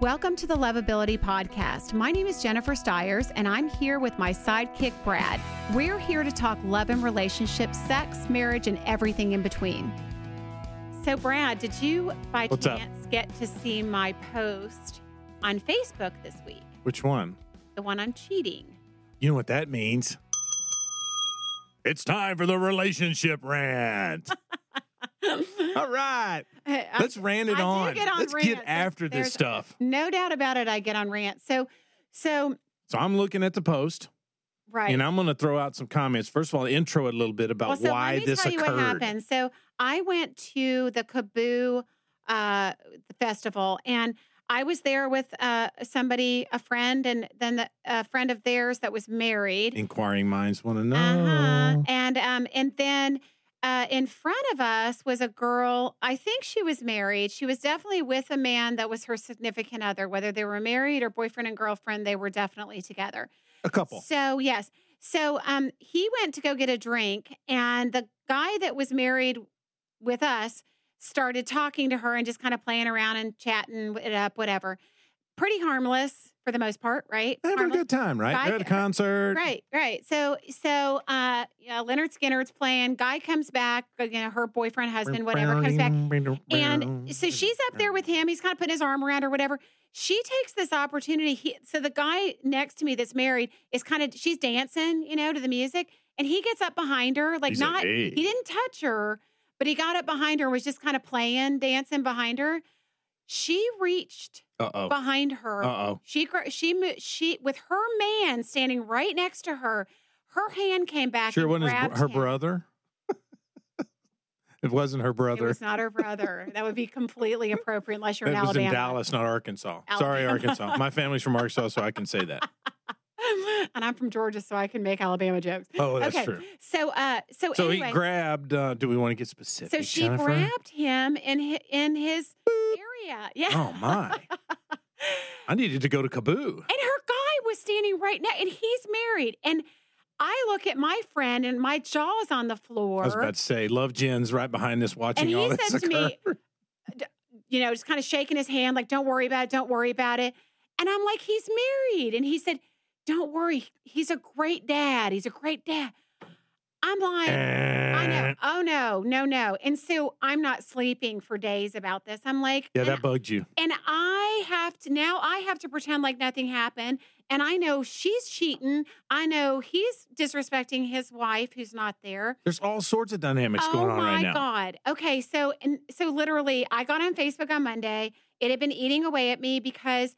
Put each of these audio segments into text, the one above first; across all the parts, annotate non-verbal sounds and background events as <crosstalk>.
Welcome to the Lovability Podcast. My name is Jennifer Stiers, and I'm here with my sidekick, Brad. We're here to talk love and relationships, sex, marriage, and everything in between. So, Brad, did you by What's up? chance get to see my post on Facebook this week? Which one? The one on cheating. You know what that means? It's time for the relationship rant. <laughs> All right. <laughs> Let's rant it I on. get on Let's rants. get after There's- this stuff. No doubt about it, I get on rant. So, so, So I'm looking at the post right. and I'm going to throw out some comments. First of all, intro a little bit about well, so why let me this tell you occurred. what happened. So I went to the KAABOO uh, festival, and I was there with uh, somebody, a friend, and then the, a friend of theirs that was married. Inquiring minds want to know. Uh-huh. And um, and then uh, in front of us was a girl. I think she was married. She was definitely with a man that was her significant other. Whether they were married or boyfriend and girlfriend, they were definitely together. A couple. So yes. So um he went to go get a drink and the guy that was married with us started talking to her and just kind of playing around and chatting it up, whatever. Pretty harmless for the most part, right? Having a good time, right? Guy- They're at a concert. Right, right. So so uh yeah, Lynyrd Skynyrd's playing, guy comes back, you know, her boyfriend, husband, whatever, comes back. And so she's up there with him. He's kind of putting his arm around her, whatever. She takes this opportunity. He, so the guy next to me that's married is kind of she's dancing, you know, to the music, and he gets up behind her, like He's like, not "Hey." he didn't touch her, but he got up behind her, and was just kind of playing, dancing behind her. She reached Uh oh. behind her. Uh oh. She she she with her man standing right next to her. Her hand came back. Sure, <laughs> it wasn't her him. brother. it wasn't her brother. It was not her brother. that would be completely appropriate unless you're It in was Alabama. in Dallas, not Arkansas. Sorry, Arkansas. My family's from Arkansas, so I can say that. <laughs> and I'm from Georgia, so I can make Alabama jokes. Oh, that's okay. true. So, uh, so, So anyway, he grabbed. Uh, do we want to get specific? so she Jennifer? grabbed him in his, in his area. Yeah. Oh my! I needed to go to KAABOO. And her guy was standing right now, and he's married. And I look at my friend, and my jaw is on the floor. I was about to say, Love Jen's right behind this, watching and all he this says to me, occur. you know, just kind of shaking his hand, like, don't worry about it, don't worry about it. And I'm like, he's married. And he said, don't worry, he's a great dad. He's a great dad. I'm like, I know. Oh, no, no, no. And so I'm not sleeping for days about this. I'm like, Yeah, that bugged you. and I have to, now I have to pretend like nothing happened. And I know she's cheating. I know he's disrespecting his wife who's not there There's all sorts of dynamics oh going on right now. Oh my god okay so and so literally i got on facebook on monday it had been eating away at me because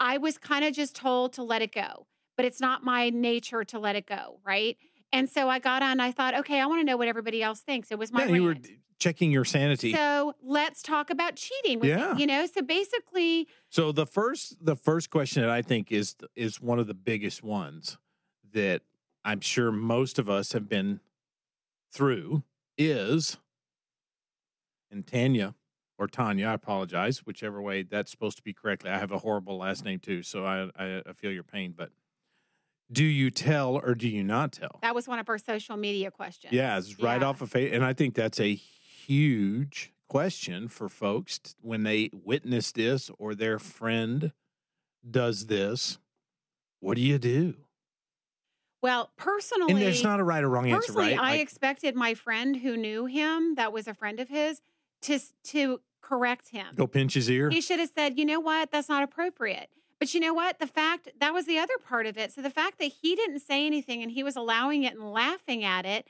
i was kind of just told to let it go but it's not my nature to let it go right and so i got on i thought okay i want to know what everybody else thinks it was my Yeah, you were checking your sanity. So, let's talk about cheating Yeah. you know so basically So the first, the first question that I think is is one of the biggest ones that I'm sure most of us have been through is, and Tanya or Tanya, I apologize, whichever way that's supposed to be correctly. I have a horrible last name too, so I I, I feel your pain. But do you tell or do you not tell? that was one of our social media questions Yeah, it's right Yeah. off of face, and I think that's a huge question for folks when they witness this or their friend does this. What do you do? well personally And there's not a right or wrong answer, right? I Like, expected my friend who knew him, that was a friend of his, to to correct him. go pinch his ear. He should have said, "You know what? That's not appropriate." But you know what? The fact that was the other part of it. So the fact that he didn't say anything and he was allowing it and laughing at it,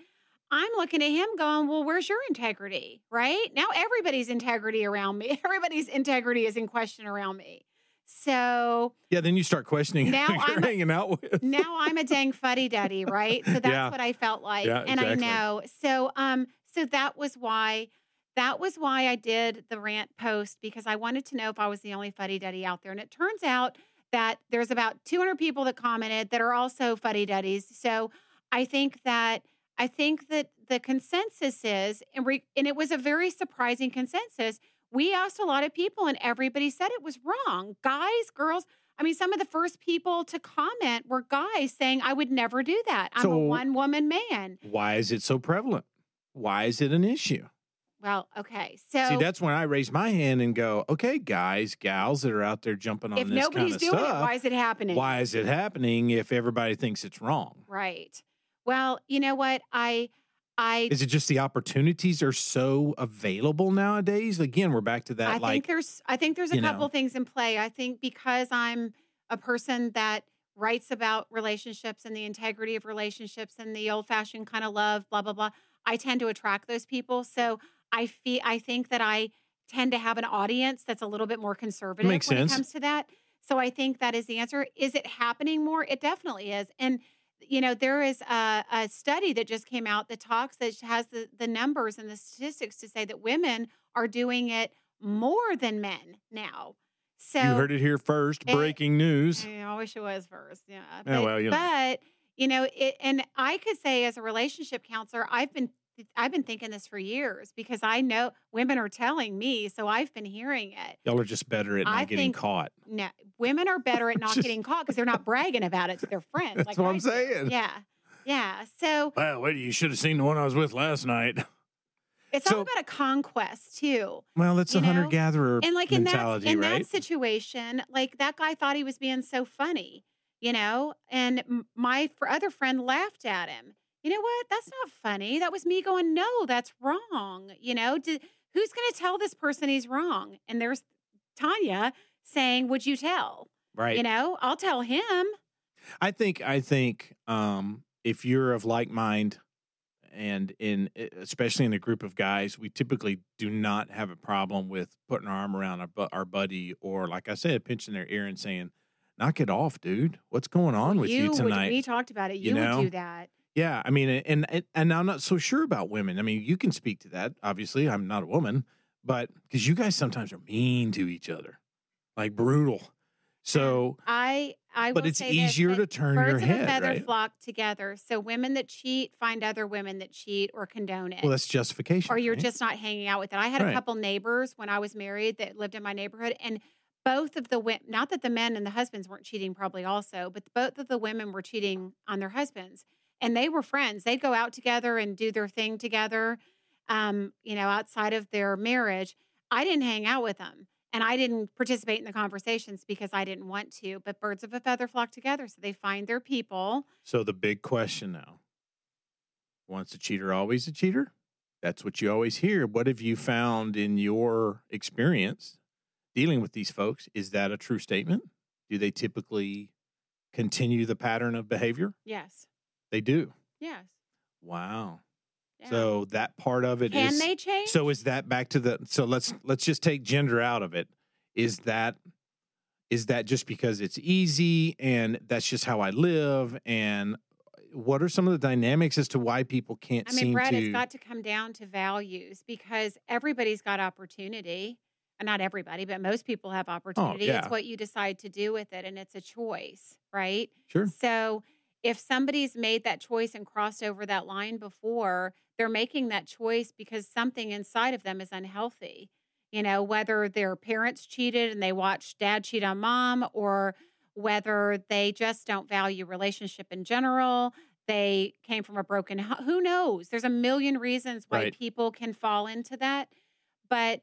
I'm looking at him going, "Well, where's your integrity?" Right? Now everybody's integrity around me. <laughs> Everybody's integrity is in question around me. So Yeah, then you start questioning <laughs> Now who you're I'm- hanging out with. now I'm a dang fuddy duddy, right? So <laughs> that's Yeah. what I felt like. Yeah, and I know. So um so that was why that was why I did the rant post because I wanted to know if I was the only fuddy duddy out there. And it turns out that there's about 200 people that commented that are also fuddy duddies. So I think that I think that the consensus is, and, re, and it was a very surprising consensus. We asked a lot of people, and everybody said it was wrong. Guys, girls. I mean, some of the first people to comment were guys saying, "I would never do that. I'm a one woman man." Why is it so prevalent? Why is it an issue? Well, okay. So See, that's when I raise my hand and go, okay, guys, gals that are out there jumping on if this nobody's kind of doing stuff, it, why is it happening? why is it happening if everybody thinks it's wrong? Right. Well, you know what? I I Is it just the opportunities are so available nowadays? Again, we're back to that I like think there's I think there's a you know. couple things in play. I think because I'm a person that writes about relationships and the integrity of relationships and the old fashioned kind of love, blah blah blah. I tend to attract those people. So I feel I think that I tend to have an audience that's a little bit more conservative Makes when sense. it comes to that. So I think that is the answer. Is it happening more? It definitely is. And you know, there is a, a study that just came out that talks that has the, the numbers and the statistics to say that women are doing it more than men now. So you heard it here first. it- Breaking news. Eh, I wish it was first. Yeah. Oh, yeah, well, you know. but you know, it and I could say as a relationship counselor, I've been I've been thinking this for years because I know women are telling me, so I've been hearing it. Y'all are just better at not I getting think- caught. No, women are better at <laughs> not Just- getting caught because they're not bragging about it to their friends. That's like what I I'm do. saying. Yeah, yeah. So Well, wait, you should have seen the one I was with last night. <laughs> it's So- all about a conquest too. Well, it's a hunter gatherer And like in that in right? that situation, like that guy thought he was being so funny, you know, and my other friend laughed at him. You know what? That's not funny. That was me going, no, that's wrong. You know, Did, who's going to tell this person he's wrong? And there's Tanya saying, "Would you tell?" right. You know, I'll tell him. I think I think um, if you're of like mind, and in especially in a group of guys, we typically do not have a problem with putting our arm around our, our buddy, or like I said, pinching their ear and saying, "Knock it off, dude. What's going on with you, would- tonight?" we talked about it. You You, know? would do that. Yeah, I mean, and, and and I'm not so sure about women. I mean, you can speak to that. Obviously, I'm not a woman, but because you guys sometimes are mean to each other, like brutal. So, I I but it's this, easier that to turn your birds of a head, feather right? flock together. So women that cheat find other women that cheat or condone it. Well, that's justification. or you're right? just not hanging out with it. I had Right. a couple neighbors when I was married that lived in my neighborhood, and both of the women, not that the men and the husbands weren't cheating, probably also, but both of the women were cheating on their husbands, and they were friends. They'd go out together and do their thing together, um, you know, outside of their marriage. I didn't hang out with them. And I didn't participate in the conversations because I didn't want to. But birds of a feather flock together. So they find their people. So the big question now: Once a cheater, always a cheater. That's what you always hear. What have you found in your experience dealing with these folks? Is that a true statement? Do they typically continue the pattern of behavior? Yes. They do. Yes. Wow. Yeah. So that part of it can they change? So is that back to the? So let's let's just take gender out of it. Is that is that just because it's easy and that's just how I live? And what are some of the dynamics as to why people can't I mean, Brett, to? it's got to come down to values because everybody's got opportunity. Not everybody, but most people have oh, opportunity. Oh, yeah. It's what you decide to do with it, and it's a choice, right? sure. So if somebody's made that choice and crossed over that line before, they're making that choice because something inside of them is unhealthy. You know, whether their parents cheated and they watched dad cheat on mom, or whether they just don't value relationship in general. They came from a broken ho- who knows? There's a million reasons why Right. people can fall into that. But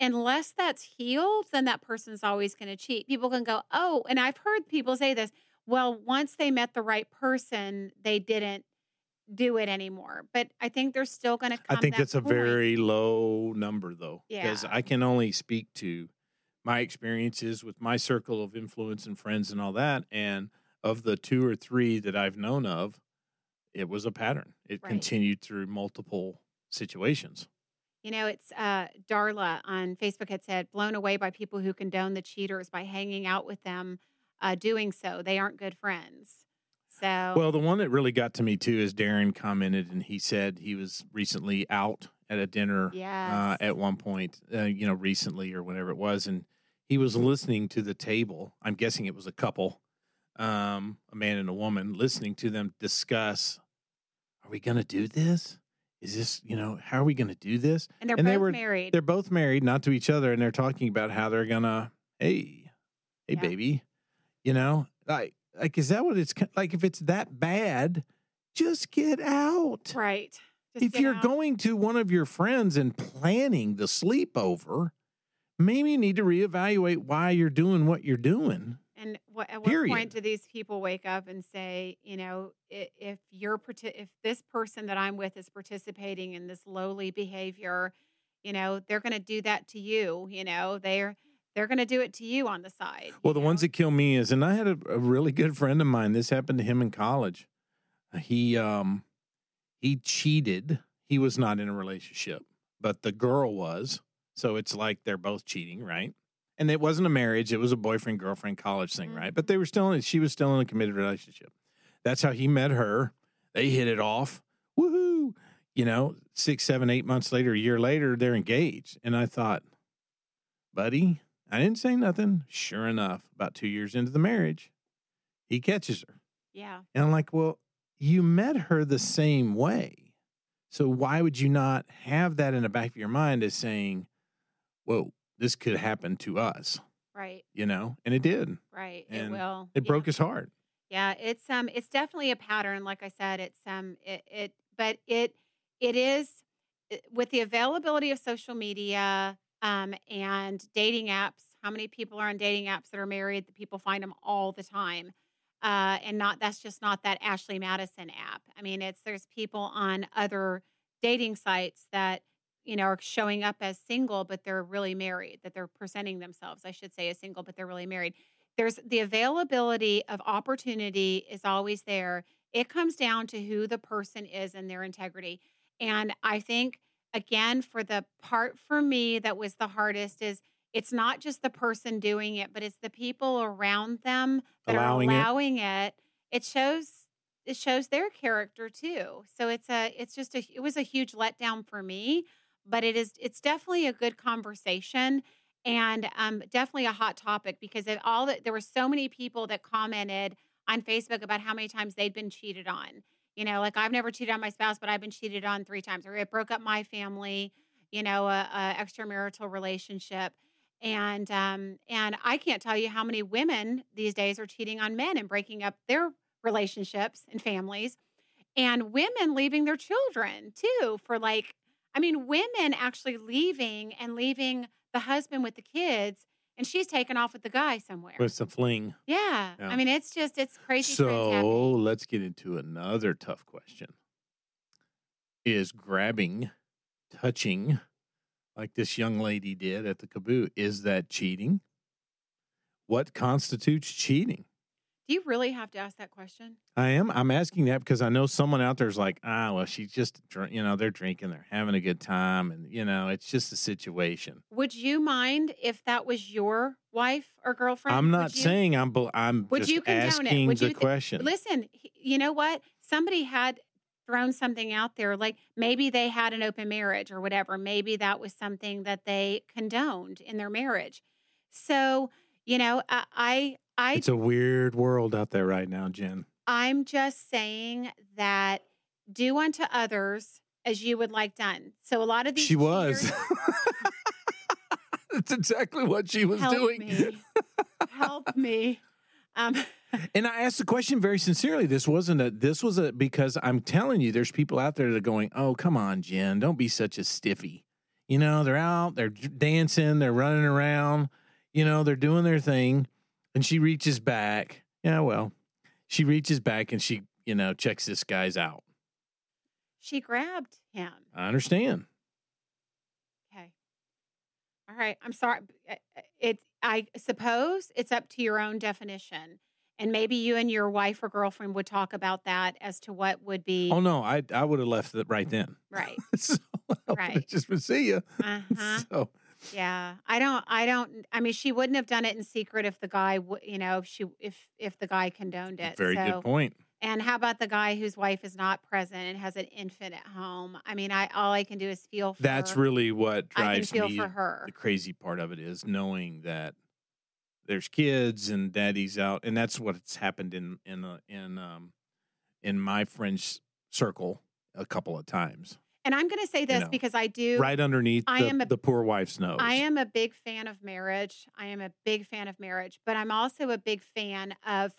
unless that's healed, then that person's always going to cheat. People can go, "Oh," and I've heard people say this, well, once they met the right person, they didn't do it anymore. But I think they're still going to come I think that that's a very low number, though, because Yeah. I can only speak to my experiences with my circle of influence and friends and all that. And of the two or three that I've known of, it was a pattern. It Right. continued through multiple situations. You know, it's uh, Darla on Facebook had said, blown away by people who condone the cheaters by hanging out with them, uh, doing so. They aren't good friends. So, Well, the one that really got to me too is Darren commented, and he said he was recently out at a dinner uh, at one point, uh, you know, recently or whatever it was, and he was listening to the table. I'm guessing it was a couple, um, a man and a woman, listening to them discuss: Are we going to do this? Is this, you know, how are we going to do this? and they're and they were, married. They're both married, not to each other, and they're talking about how they're gonna, hey, hey, Yeah. baby, you know, like, like, is that what it's like? If it's that bad, just get out. Right. Just if you're out. going to one of your friends and planning the sleepover, maybe you need to reevaluate why you're doing what you're doing. And what, at what Period. point do these people wake up and say, you know, if you're if this person that I'm with is participating in this lowly behavior, you know, they're going to do that to you. You know, they're they're going to do it to you on the side. Well, the ones that kill me is, and I had a, a really good friend of mine. This happened to him in college. He um he cheated. He was not in a relationship, but the girl was. So it's like they're both cheating, right? And it wasn't a marriage; it was a boyfriend girlfriend college thing, right? But they were still in. She was still in a committed relationship. That's how he met her. They hit it off. Woohoo! You know, six, seven, eight months later, a year later, they're engaged. And I thought, buddy, I didn't say nothing. Sure enough, about two years into the marriage, he catches her. yeah, And I'm like, well, you met her the same way. So why would you not have that in the back of your mind as saying, whoa, this could happen to us, right, you know? And it did. right. And it will. It yeah. broke his heart. Yeah, it's um it's definitely a pattern like I said it's um it, it but it it is it- with the availability of social media um and dating apps how many people are on dating apps that are married that people find them all the time uh and not that's just not that Ashley Madison app. I mean it's there's people on other dating sites that you know are showing up as single but they're really married that they're presenting themselves I should say as single but they're really married there's the availability of opportunity is always there. It comes down to who the person is and their integrity. And I think again for the part for me that was the hardest is it's not just the person doing it, but it's the people around them that Allowing are allowing it. it. shows it shows their character too. So it's a it's just a it was a huge letdown for me, but it is it's definitely a good conversation and um, definitely a hot topic because of all that there were so many people that commented on Facebook about how many times they'd been cheated on. You know, like I've never cheated on my spouse, but I've been cheated on three times, or it broke up my family. You know, a, a extramarital relationship, and um, and I can't tell you how many women these days are cheating on men and breaking up their relationships and families, and women leaving their children too for like, I mean, women actually leaving and leaving the husband with the kids, and she's taken off with the guy somewhere. With a fling. Yeah. Yeah. I mean, it's just, it's crazy. So let's get into another tough question. Is grabbing, touching, like this young lady did at the caboose, is that cheating? What constitutes cheating? Do you really have to ask that question? I am. I'm asking that because I know someone out there is like, ah, well, she's just, dr- you know, they're drinking, they're having a good time, and you know, it's just a situation. Would you mind if that was your wife or girlfriend? I'm not you- saying I'm. I'm Would just you condone it? asking Would the you thi- question. Listen, you know what? Somebody had thrown something out there, like maybe they had an open marriage or whatever. Maybe that was something that they condoned in their marriage. So, you know, I, I, I it's a weird world out there right now, Jen. I'm just saying that do unto others as you would like done. So a lot of these She was. <laughs> That's exactly what she was doing. help doing. me, help <laughs> me. Um, <laughs> And I asked the question very sincerely. This wasn't a. This was a because I'm telling you, there's people out there that are going, "Oh, come on, Jen, don't be such a stiffy." You know, they're out, they're dancing, they're running around. You know, they're doing their thing, and she reaches back. Yeah, well, she reaches back and she, you know, checks this guy's out. she grabbed him. I understand. Okay. All right. I'm sorry. Uh, It. I suppose it's up to your own definition, and maybe you and your wife or girlfriend would talk about that as to what would be Oh no, I I would have left it right then. right. <laughs> so I Right. just see you. Uh huh. <laughs> So Yeah, I don't. I don't. I mean, she wouldn't have done it in secret if the guy, w- you know, if she, if if the guy condoned it. very so, good point. And how about the guy whose wife is not present and has an infant at home? I mean, I all I can do is feel for. That's really what I can drives feel me. for her. The crazy part of it is knowing that there's kids and daddy's out, and that's what's happened in in uh, in um in my friends circle a couple of times, And I'm going to say this know, because I do. right underneath I the, am a- the poor wife's nose. I am a big fan of marriage. I am a big fan of marriage, but I'm also a big fan of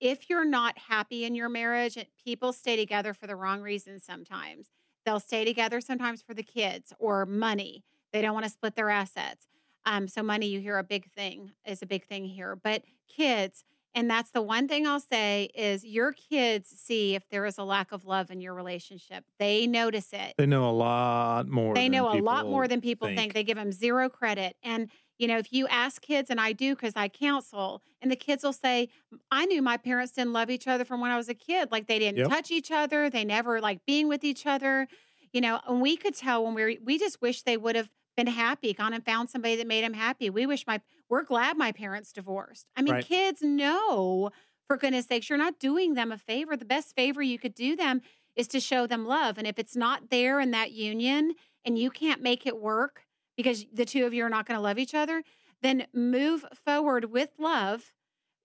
if you're not happy in your marriage, people stay together for the wrong reasons sometimes. they'll stay together sometimes for the kids or money. They don't want to split their assets. Um, so money, you hear a big thing is a big thing here, but kids, and that's the one thing I'll say is your kids see if there is a lack of love in your relationship. They notice it. They know a lot more. They than know a lot more than people think. think. They give them zero credit. And, you know, if you ask kids, and I do because I counsel, and the kids will say, I knew my parents didn't love each other from when I was a kid. Like they didn't Yep. touch each other. They never like being with each other. You know, and we could tell when we were, we just wish they would have been happy, gone and found somebody that made him happy. We wish my, we're glad my parents divorced. I mean, Right. kids know, for goodness sakes, you're not doing them a favor. The best favor you could do them is to show them love. And if it's not there in that union and you can't make it work because the two of you are not going to love each other, then move forward with love,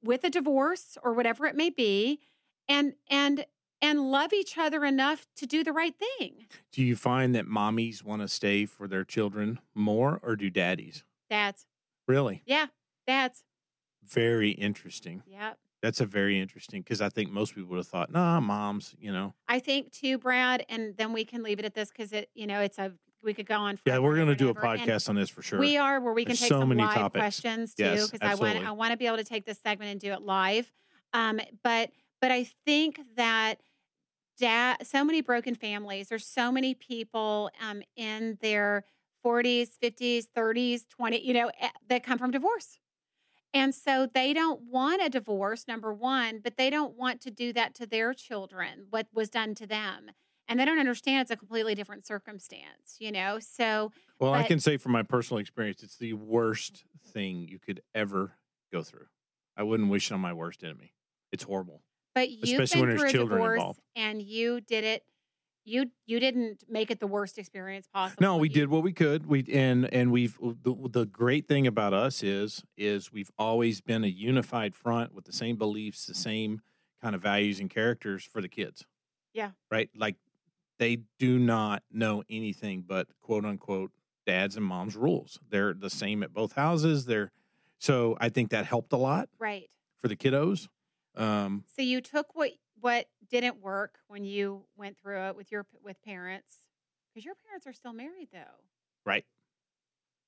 with a divorce or whatever it may be, and and and love each other enough to do the right thing. Do you find that mommies want to stay for their children more, or do daddies? Dads, Really, yeah, dads, very interesting. yeah. That's a very interesting because I think most people would have thought, nah, moms. You know, I think too, Brad, and then we can leave it at this because it, you know, it's a we could go on. yeah, we're going to do a ever. And podcast on this for sure. We are where we can There's take so some many live topics. questions too, Yes, because I want. I want to be able to take this segment and do it live. Um, but but I think that dad, so many broken families. There's so many people um in their 40s, 50s, 30s, 20, you know, eh, that come from divorce. And so they don't want a divorce, number one, but they don't want to do that to their children, what was done to them. And they don't understand it's a completely different circumstance, you know? So, well, I can say from my personal experience, it's the worst thing you could ever go through. I wouldn't wish it on my worst enemy. It's horrible. But you've Especially when been there's through a children divorce involved. and you did it. You you didn't make it the worst experience possible. No, we You- did what we could. We and and we've the, the great thing about us is is we've always been a unified front with the same beliefs, the same kind of values and characters for the kids. Yeah. Right? Like they do not know anything but quote unquote dads and moms rules. They're the same at both houses. They're so I think that helped a lot Right. for the kiddos. Um So you took what what didn't work when you went through it with your with parents because your parents are still married though. right.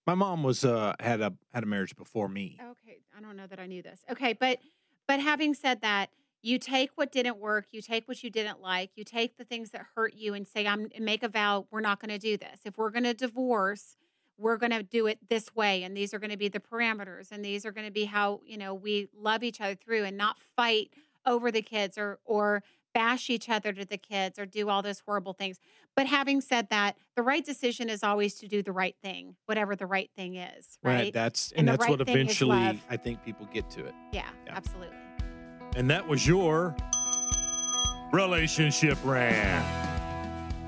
My mom was uh had a had a marriage before me. Okay, I don't know that I knew this. Okay, but but having said that, you take what didn't work, you take what you didn't like, you take the things that hurt you and say I'm and make a vow we're not going to do this. If we're going to divorce, we're going to do it this way and these are going to be the parameters and these are going to be how, you know, we love each other through and not fight over the kids or or bash each other to the kids or do all those horrible things. But having said that, the right decision is always to do the right thing, whatever the right thing is, right? That's And and, that's right what eventually. I think people get to it. yeah, Yeah. absolutely. And that was your relationship rant.